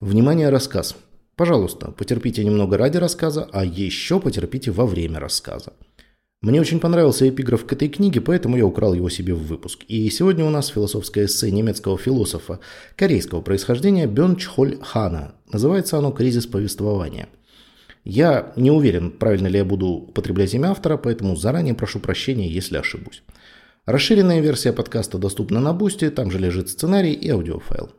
Внимание, рассказ. Пожалуйста, потерпите немного ради рассказа, а еще потерпите во время рассказа. Мне очень понравился эпиграф к этой книге, поэтому я украл его себе в выпуск. И сегодня у нас философское эссе немецкого философа корейского происхождения Бён Чхоль Хана. Называется оно «Кризис повествования». Я не уверен, правильно ли я буду употреблять имя автора, поэтому заранее прошу прощения, если ошибусь. Расширенная версия подкаста доступна на Boosty, там же лежит сценарий и аудиофайл.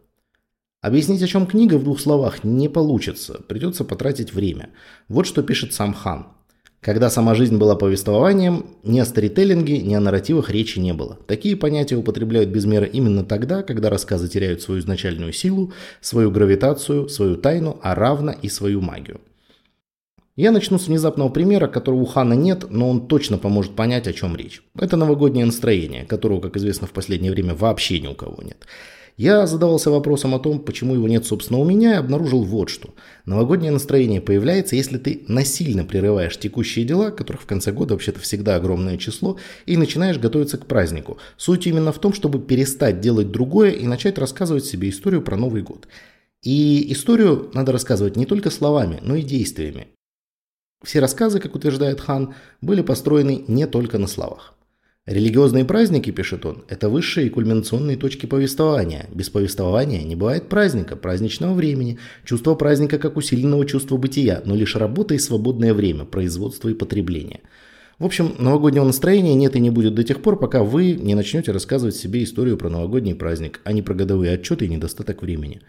Объяснить, о чем книга в двух словах не получится, придется потратить время. Вот что пишет сам Хан. Когда сама жизнь была повествованием, ни о сторителлинге, ни о нарративах речи не было. Такие понятия употребляют без меры именно тогда, когда рассказы теряют свою изначальную силу, свою гравитацию, свою тайну, а равно и свою магию. Я начну с внезапного примера, которого у Хана нет, но он точно поможет понять, о чем речь. Это новогоднее настроение, которого, как известно, в последнее время вообще ни у кого нет. Я задавался вопросом о том, почему его нет, собственно, у меня, и обнаружил вот что. Новогоднее настроение появляется, если ты насильно прерываешь текущие дела, которых в конце года вообще-то всегда огромное число, и начинаешь готовиться к празднику. Суть именно в том, чтобы перестать делать другое и начать рассказывать себе историю про Новый год. И историю надо рассказывать не только словами, но и действиями. Все рассказы, как утверждает Хан, были построены не только на словах. Религиозные праздники, пишет он, это высшие и кульминационные точки повествования. Без повествования не бывает праздника, праздничного времени, чувство праздника как усиленного чувства бытия, но лишь работа и свободное время, производство и потребление. В общем, новогоднего настроения нет и не будет до тех пор, пока вы не начнете рассказывать себе историю про новогодний праздник, а не про годовые отчеты и недостаток времени.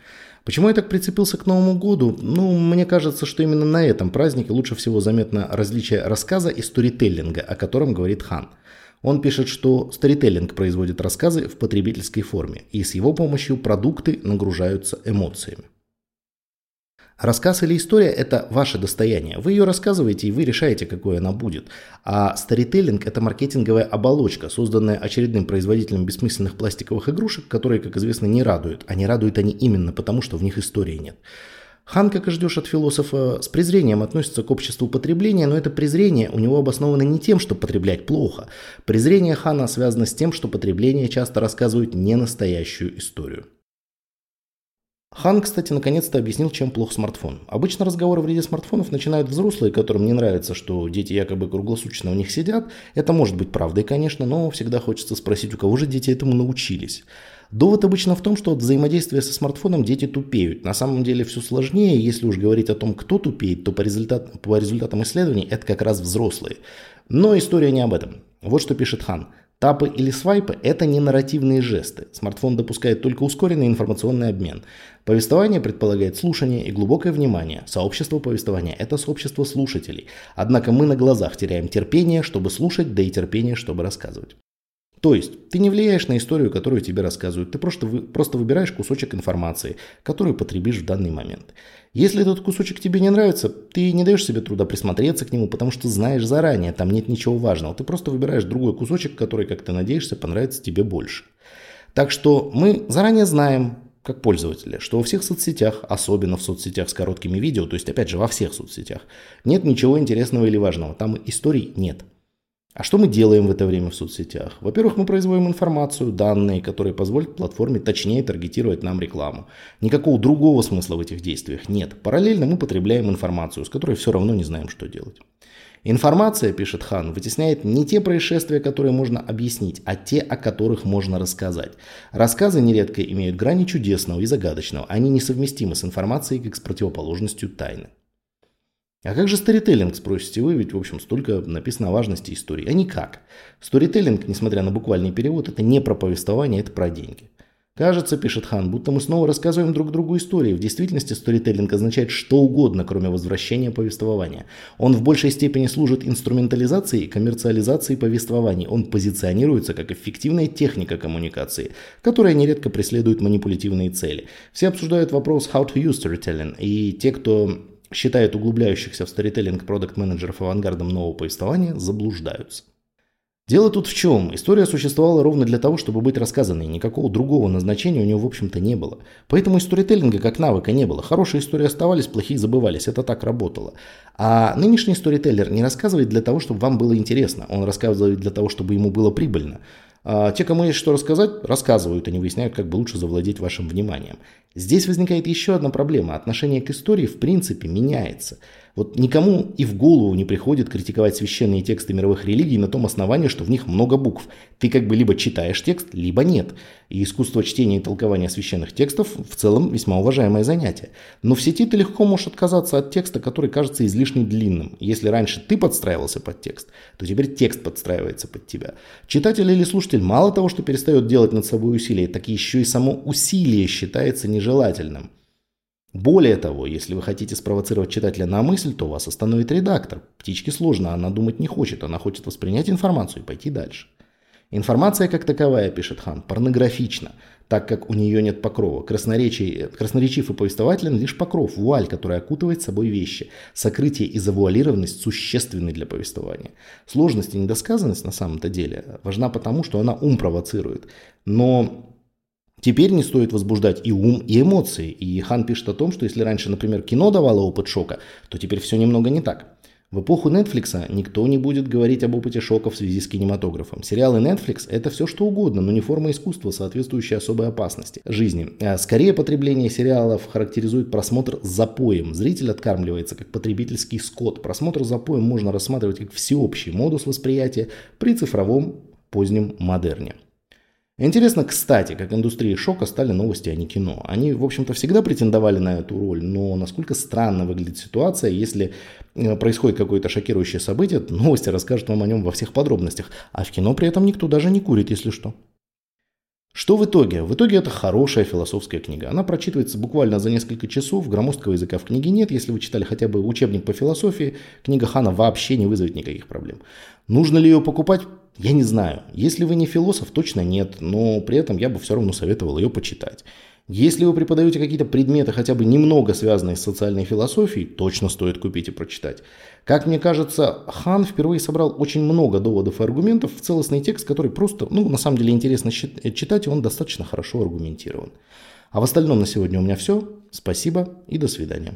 Почему я так прицепился к Новому году? Ну, мне кажется, что именно на этом празднике лучше всего заметно различие рассказа и сторителлинга, о котором говорит Хан – он пишет, что сторителлинг производит рассказы в потребительской форме, и с его помощью продукты нагружаются эмоциями. Рассказ или история – это ваше достояние. Вы ее рассказываете, и вы решаете, какой она будет. А сторителлинг – это маркетинговая оболочка, созданная очередным производителем бессмысленных пластиковых игрушек, которые, как известно, не радуют. А не радуют они именно потому, что в них истории нет. Хан, как и ждешь от философа, с презрением относится к обществу потребления, но это презрение у него обосновано не тем, что потреблять плохо. Презрение Хана связано с тем, что потребление часто рассказывают не настоящую историю. Хан, кстати, наконец-то объяснил, чем плох смартфон. Обычно разговоры в вреде смартфонов начинают взрослые, которым не нравится, что дети якобы круглосуточно у них сидят. Это может быть правдой, конечно, но всегда хочется спросить, у кого же дети этому научились. Довод обычно в том, что от взаимодействия со смартфоном дети тупеют. На самом деле все сложнее. Если уж говорить о том, кто тупеет, то по, результат, по результатам исследований это как раз взрослые. Но история не об этом. Вот что пишет Хан. Тапы или свайпы – это не нарративные жесты. Смартфон допускает только ускоренный информационный обмен. Повествование предполагает слушание и глубокое внимание. Сообщество повествования – это сообщество слушателей. Однако мы на глазах теряем терпение, чтобы слушать, да и терпение, чтобы рассказывать. То есть ты не влияешь на историю, которую тебе рассказывают, ты просто, просто выбираешь кусочек информации, которую потребишь в данный момент. Если этот кусочек тебе не нравится, ты не даешь себе труда присмотреться к нему, потому что знаешь заранее, там нет ничего важного. Ты просто выбираешь другой кусочек, который, как ты надеешься, понравится тебе больше. Так что мы заранее знаем, как пользователи, что во всех соцсетях, особенно в соцсетях с короткими видео, то есть опять же во всех соцсетях, нет ничего интересного или важного, там историй нет. А что мы делаем в это время в соцсетях? Во-первых, мы производим информацию, данные, которые позволят платформе точнее таргетировать нам рекламу. Никакого другого смысла в этих действиях нет. Параллельно мы потребляем информацию, с которой все равно не знаем, что делать. Информация, пишет Хан, вытесняет не те происшествия, которые можно объяснить, а те, о которых можно рассказать. Рассказы нередко имеют грани чудесного и загадочного. Они несовместимы с информацией, как с противоположностью тайны. А как же сторителлинг, спросите вы, ведь, в общем, столько написано о важности истории. А никак. Сторителлинг, несмотря на буквальный перевод, это не про повествование, это про деньги. Кажется, пишет Хан, будто мы снова рассказываем друг другу истории. В действительности сторителлинг означает что угодно, кроме возвращения повествования. Он в большей степени служит инструментализации и коммерциализации повествований. Он позиционируется как эффективная техника коммуникации, которая нередко преследует манипулятивные цели. Все обсуждают вопрос how to use storytelling, и те, кто считает углубляющихся в сторителлинг продукт-менеджеров авангардом нового повествования, заблуждаются. Дело тут в чем? История существовала ровно для того, чтобы быть рассказанной. Никакого другого назначения у нее, в общем-то, не было. Поэтому и сторителлинга как навыка не было. Хорошие истории оставались, плохие забывались. Это так работало. А нынешний сторителлер не рассказывает для того, чтобы вам было интересно. Он рассказывает для того, чтобы ему было прибыльно. А те, кому есть что рассказать, рассказывают и не выясняют, как бы лучше завладеть вашим вниманием. Здесь возникает еще одна проблема. Отношение к истории в принципе меняется. Вот никому и в голову не приходит критиковать священные тексты мировых религий на том основании, что в них много букв. Ты как бы либо читаешь текст, либо нет. И искусство чтения и толкования священных текстов в целом весьма уважаемое занятие. Но в сети ты легко можешь отказаться от текста, который кажется излишне длинным. Если раньше ты подстраивался под текст, то теперь текст подстраивается под тебя. Читатель или слушатель мало того, что перестает делать над собой усилия, так еще и само усилие считается нежелательным. Более того, если вы хотите спровоцировать читателя на мысль, то вас остановит редактор. Птичке сложно, она думать не хочет, она хочет воспринять информацию и пойти дальше. Информация как таковая, пишет Хан, порнографична, так как у нее нет покрова. Красноречив и повествователен лишь покров, вуаль, который окутывает собой вещи. Сокрытие и завуалированность существенны для повествования. Сложность и недосказанность на самом-то деле важна потому, что она ум провоцирует. Но Теперь не стоит возбуждать и ум, и эмоции. И Хан пишет о том, что если раньше, например, кино давало опыт шока, то теперь все немного не так. В эпоху Netflix никто не будет говорить об опыте шока в связи с кинематографом. Сериалы Netflix – это все что угодно, но не форма искусства, соответствующая особой опасности жизни. А скорее потребление сериалов характеризует просмотр запоем. Зритель откармливается как потребительский скот. Просмотр запоем можно рассматривать как всеобщий модус восприятия при цифровом позднем модерне. Интересно, кстати, как индустрии шока стали новости, а не кино. Они, в общем-то, всегда претендовали на эту роль, но насколько странно выглядит ситуация, если э, происходит какое-то шокирующее событие, новости расскажут вам о нем во всех подробностях, а в кино при этом никто даже не курит, если что. Что в итоге? В итоге это хорошая философская книга. Она прочитывается буквально за несколько часов, громоздкого языка в книге нет. Если вы читали хотя бы учебник по философии, книга Хана вообще не вызовет никаких проблем. Нужно ли ее покупать? Я не знаю. Если вы не философ, точно нет, но при этом я бы все равно советовал ее почитать. Если вы преподаете какие-то предметы, хотя бы немного связанные с социальной философией, точно стоит купить и прочитать. Как мне кажется, Хан впервые собрал очень много доводов и аргументов в целостный текст, который просто, ну, на самом деле интересно читать, и он достаточно хорошо аргументирован. А в остальном на сегодня у меня все. Спасибо и до свидания.